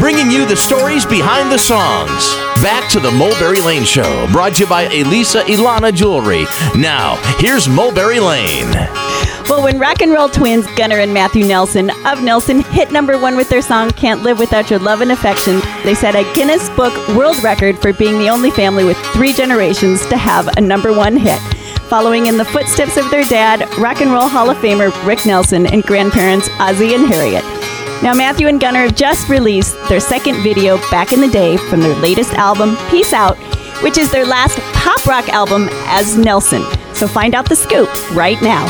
bringing you the stories behind the songs. Back to the Mulberry Lane Show, brought to you by Elisa Ilana Jewelry. Now, here's Mulberry Lane. Well, when rock and roll twins Gunnar and Matthew Nelson of Nelson hit number one with their song Can't Live Without Your Love and Affection, they set a Guinness Book World Record for being the only family with three generations to have a number one hit. Following in the footsteps of their dad, Rock and Roll Hall of Famer Rick Nelson, and grandparents Ozzie and Harriet. Now, Matthew and Gunnar have just released their second video back in the day from their latest album, Peace Out, which is their last pop rock album as Nelson. So find out the scoop right now.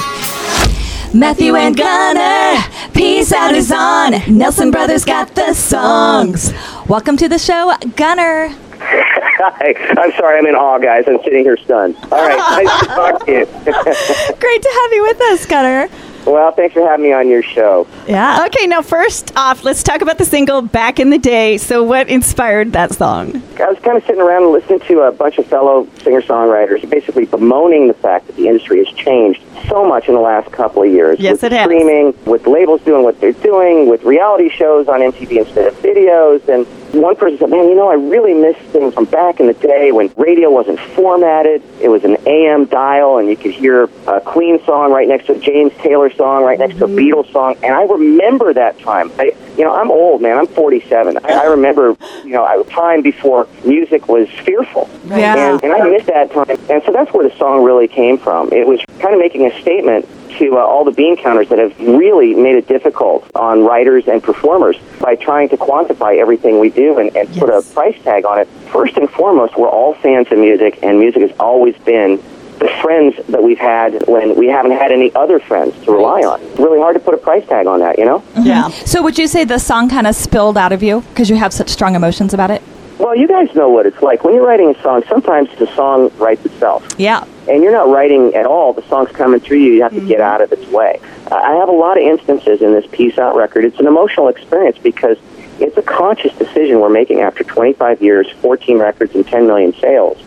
Matthew and Gunnar, Peace Out is on. Nelson Brothers got the songs. Welcome to the show, Gunnar. Hi. I'm sorry, I'm in awe, guys. I'm sitting here stunned. All right, nice to talk to you. Great to have you with us, Gunnar. Well, thanks for having me on your show. Yeah. Okay, now first off, let's talk about the single Back in the Day. So, what inspired that song? I was kind of sitting around and listening to a bunch of fellow singer-songwriters, basically bemoaning the fact that the industry has changed so much in the last couple of years. Yes, with it has. Streaming, with labels doing what they're doing, with reality shows on MTV instead of videos, and one person said, "Man, you know, I really miss things from back in the day when radio wasn't formatted. It was an AM dial, and you could hear a Queen song right next to a James Taylor song, right next to a Mm-hmm. Beatles song." And I remember that time. I, you know, I'm old, man. I'm 47. I, I remember, you know, a time before music was fearful, Yeah. and, and I missed that time. And so that's where the song really came from. It was kind of making a statement to uh, all the bean counters that have really made it difficult on writers and performers by trying to quantify everything we do and, and put a price tag on it. First and foremost, we're all fans of music, and music has always been the friends that we've had when we haven't had any other friends to rely on. It's really hard to put a price tag on that, you know? Yeah. So would you say the song kind of spilled out of you because you have such strong emotions about it? Well, you guys know what it's like. When you're writing a song, sometimes the song writes itself. Yeah. and you're not writing at all. The song's coming through you. You have to get out of its way. Uh, I have a lot of instances in this Peace Out record. It's an emotional experience because it's a conscious decision we're making after 25 years, 14 records, and 10 million sales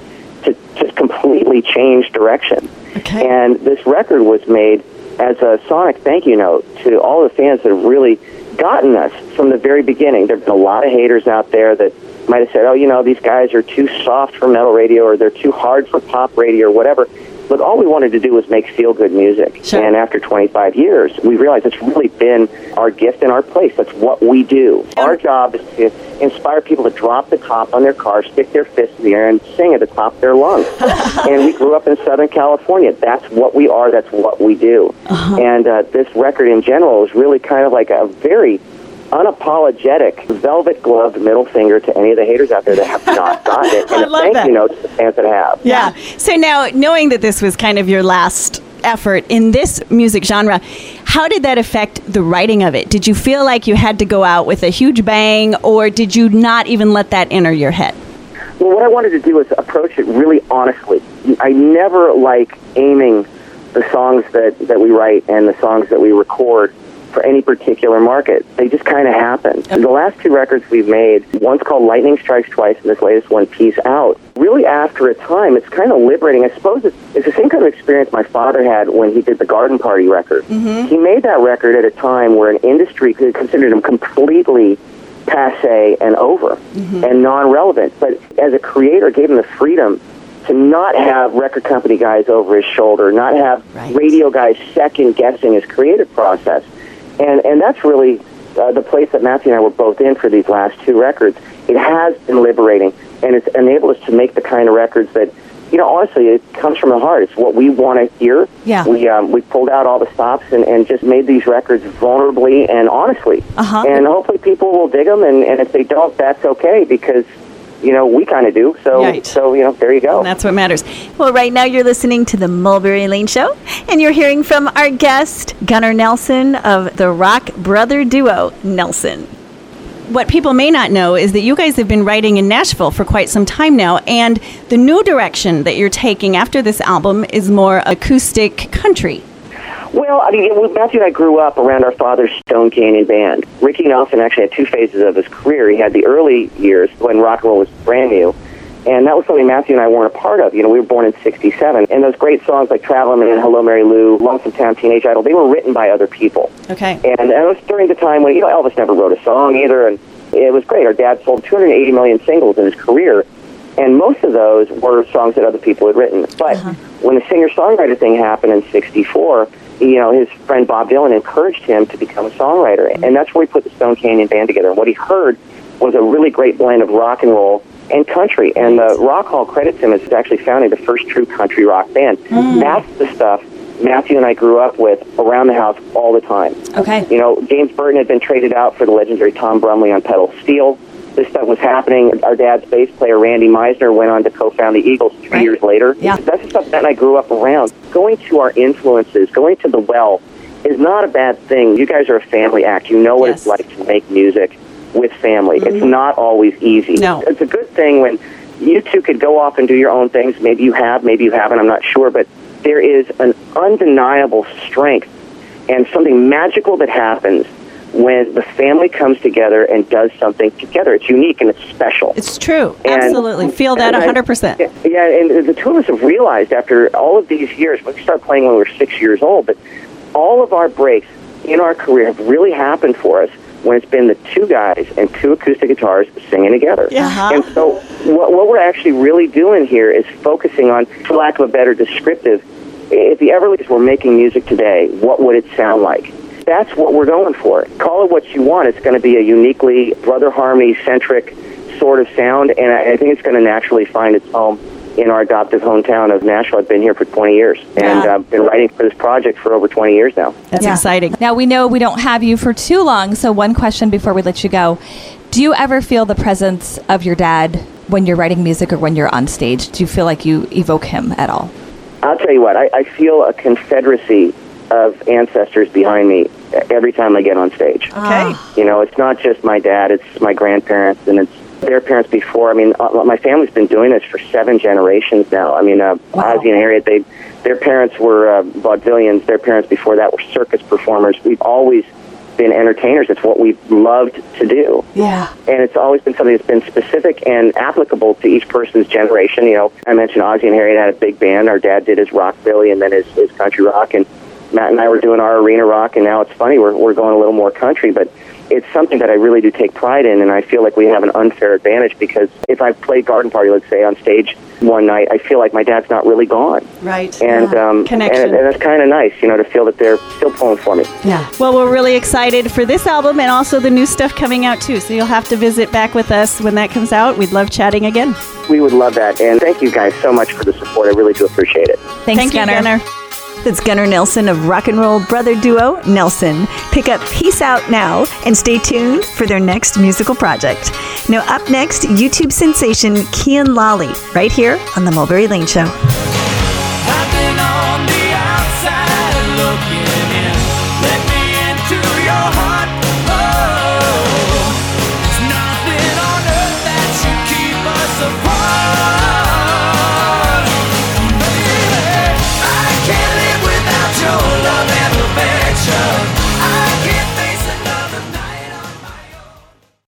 to just completely change direction. Okay. And this record was made as a sonic thank you note to all the fans that have really gotten us from the very beginning. There have been a lot of haters out there that might have said, oh, you know, these guys are too soft for metal radio or they're too hard for pop radio or whatever. But all we wanted to do was make feel good music. Sure. And after 25 years, we realized it's really been our gift and our place. That's what we do. Our job is to inspire people to drop the top on their car, stick their fist in the air, and sing at the top of their lungs. and we grew up in Southern California. That's what we are. That's what we do. And uh, this record in general is really kind of like a very unapologetic, velvet gloved middle finger to any of the haters out there that have not gotten it. And I a love thank that. you note to the fans that have. Yeah. So now, knowing that this was kind of your last effort in this music genre, how did that affect the writing of it? Did you feel like you had to go out with a huge bang, or did you not even let that enter your head? Well, what I wanted to do was approach it really honestly. I never like aiming the songs that, that we write and the songs that we record for any particular market. They just kind of happen. The last two records we've made, one's called Lightning Strikes Twice, and this latest one, Peace Out. Really, after a time, it's kind of liberating. I suppose it's, it's the same kind of experience my father had when he did the Garden Party record. Mm-hmm. He made that record at a time where an industry could considered him completely passe and over mm-hmm. and non-relevant. But as a creator, gave him the freedom to not have record company guys over his shoulder, not have Right. radio guys second guessing his creative process, and and that's really uh, the place that Matthew and I were both in for these last two records. It has been liberating, and it's enabled us to make the kind of records that. You know, honestly, it comes from the heart. It's what we want to hear. Yeah. We um, we pulled out all the stops and, and just made these records vulnerably and honestly. Uh-huh. And hopefully people will dig them. And, and if they don't, that's okay because, you know, we kind of do. So, Right. so you know, there you go. And that's what matters. Well, right now you're listening to the Mulberry Lane Show, and you're hearing from our guest, Gunnar Nelson of the rock brother duo, Nelson. What people may not know is that you guys have been writing in Nashville for quite some time now, and the new direction that you're taking after this album is more acoustic country. Well, I mean, Matthew and I grew up around our father's Stone Canyon band. Ricky Nelson actually had two phases of his career. He had the early years when rock and roll was brand new, and that was something Matthew and I weren't a part of. You know, we were born in '67, and those great songs like "Traveling Man," "Hello Mary Lou," "Lonesome Town," "Teenage Idol," they were written by other people. Okay. And that was during the time when you know Elvis never wrote a song either, and It was great. Our dad sold 280 million singles in his career, and most of those were songs that other people had written. But uh-huh. when the singer-songwriter thing happened in '64, you know, his friend Bob Dylan encouraged him to become a songwriter, and that's where he put the Stone Canyon Band together. And what he heard was a really great blend of rock and roll and country. And the Rock Hall credits him as actually founding the first true country rock band. Hmm. That's the stuff Matthew and I grew up with around the house all the time. Okay. You know, James Burton had been traded out for the legendary Tom Brumley on pedal steel. This stuff was happening. Our dad's bass player, Randy Meisner, went on to co-found the Eagles three Right. years later. Yeah. That's the stuff that I grew up around. Going to our influences, going to the well, is not a bad thing. You guys are a family act. You know what Yes. it's like to make music with family. It's Mm-hmm. not always easy. No. It's a good thing when you two could go off and do your own things. Maybe you have, maybe you haven't, I'm not sure, but there is an undeniable strength and something magical that happens when the family comes together and does something together. It's unique and it's special. It's true. And- Absolutely. Feel that and 100%. Yeah, yeah, and the two of us have realized after all of these years, we started playing when we were six years old, but all of our breaks in our career have really happened for us when it's been the two guys and two acoustic guitars singing together. Uh-huh. And so what, what we're actually really doing here is focusing on, for lack of a better descriptive, if the Everleys were making music today, what would it sound like? That's what we're going for. Call it what you want. It's going to be a uniquely Brother Harmony centric sort of sound, and I, I think it's going to naturally find its home in our adoptive hometown of Nashville. I've been here for 20 years, and Yeah. uh, been writing for this project for over 20 years now. That's Yeah. exciting. Now we know we don't have you for too long, so one question before we let you go. Do you ever feel the presence of your dad when you're writing music or when you're on stage? Do you feel like you evoke him at all? I'll tell you what, I, I feel a confederacy of ancestors behind me every time I get on stage. Okay. You know, it's not just my dad; it's my grandparents and it's their parents before. I mean, uh, my family's been doing this for seven generations now. I mean, uh, Wow. Ozzie and Harriet, they their parents were uh, vaudevillians. Their parents before that were circus performers. We've always been entertainers. It's what we've loved to do Yeah. and it's always been something that's been specific and applicable to each person's generation. You know, I mentioned Ozzie and Harriet had a big band. Our dad did his rock rockabilly and then his, his country rock, and Matt and I were doing our arena rock. And now it's funny we're we're going a little more country, but it's something that I really do take pride in, and I feel like we have an unfair advantage because if I play Garden Party, let's say on stage one night, I feel like my dad's not really gone, Right. and um, Connection. and, and it's kind of nice, you know, to feel that they're still pulling for me. Yeah. Well, we're really excited for this album and also the new stuff coming out too. So you'll have to visit back with us when that comes out. We'd love chatting again. We would love that, and thank you guys so much for the support. I really do appreciate it. Thanks, Thank Gunnar. you, Gunnar. That's Gunnar Nelson of rock and roll brother duo Nelson. Pick up Peace Out now and stay tuned for their next musical project. Now, up next, YouTube sensation Kian Lawley, right here on The Mulberry Lane Show.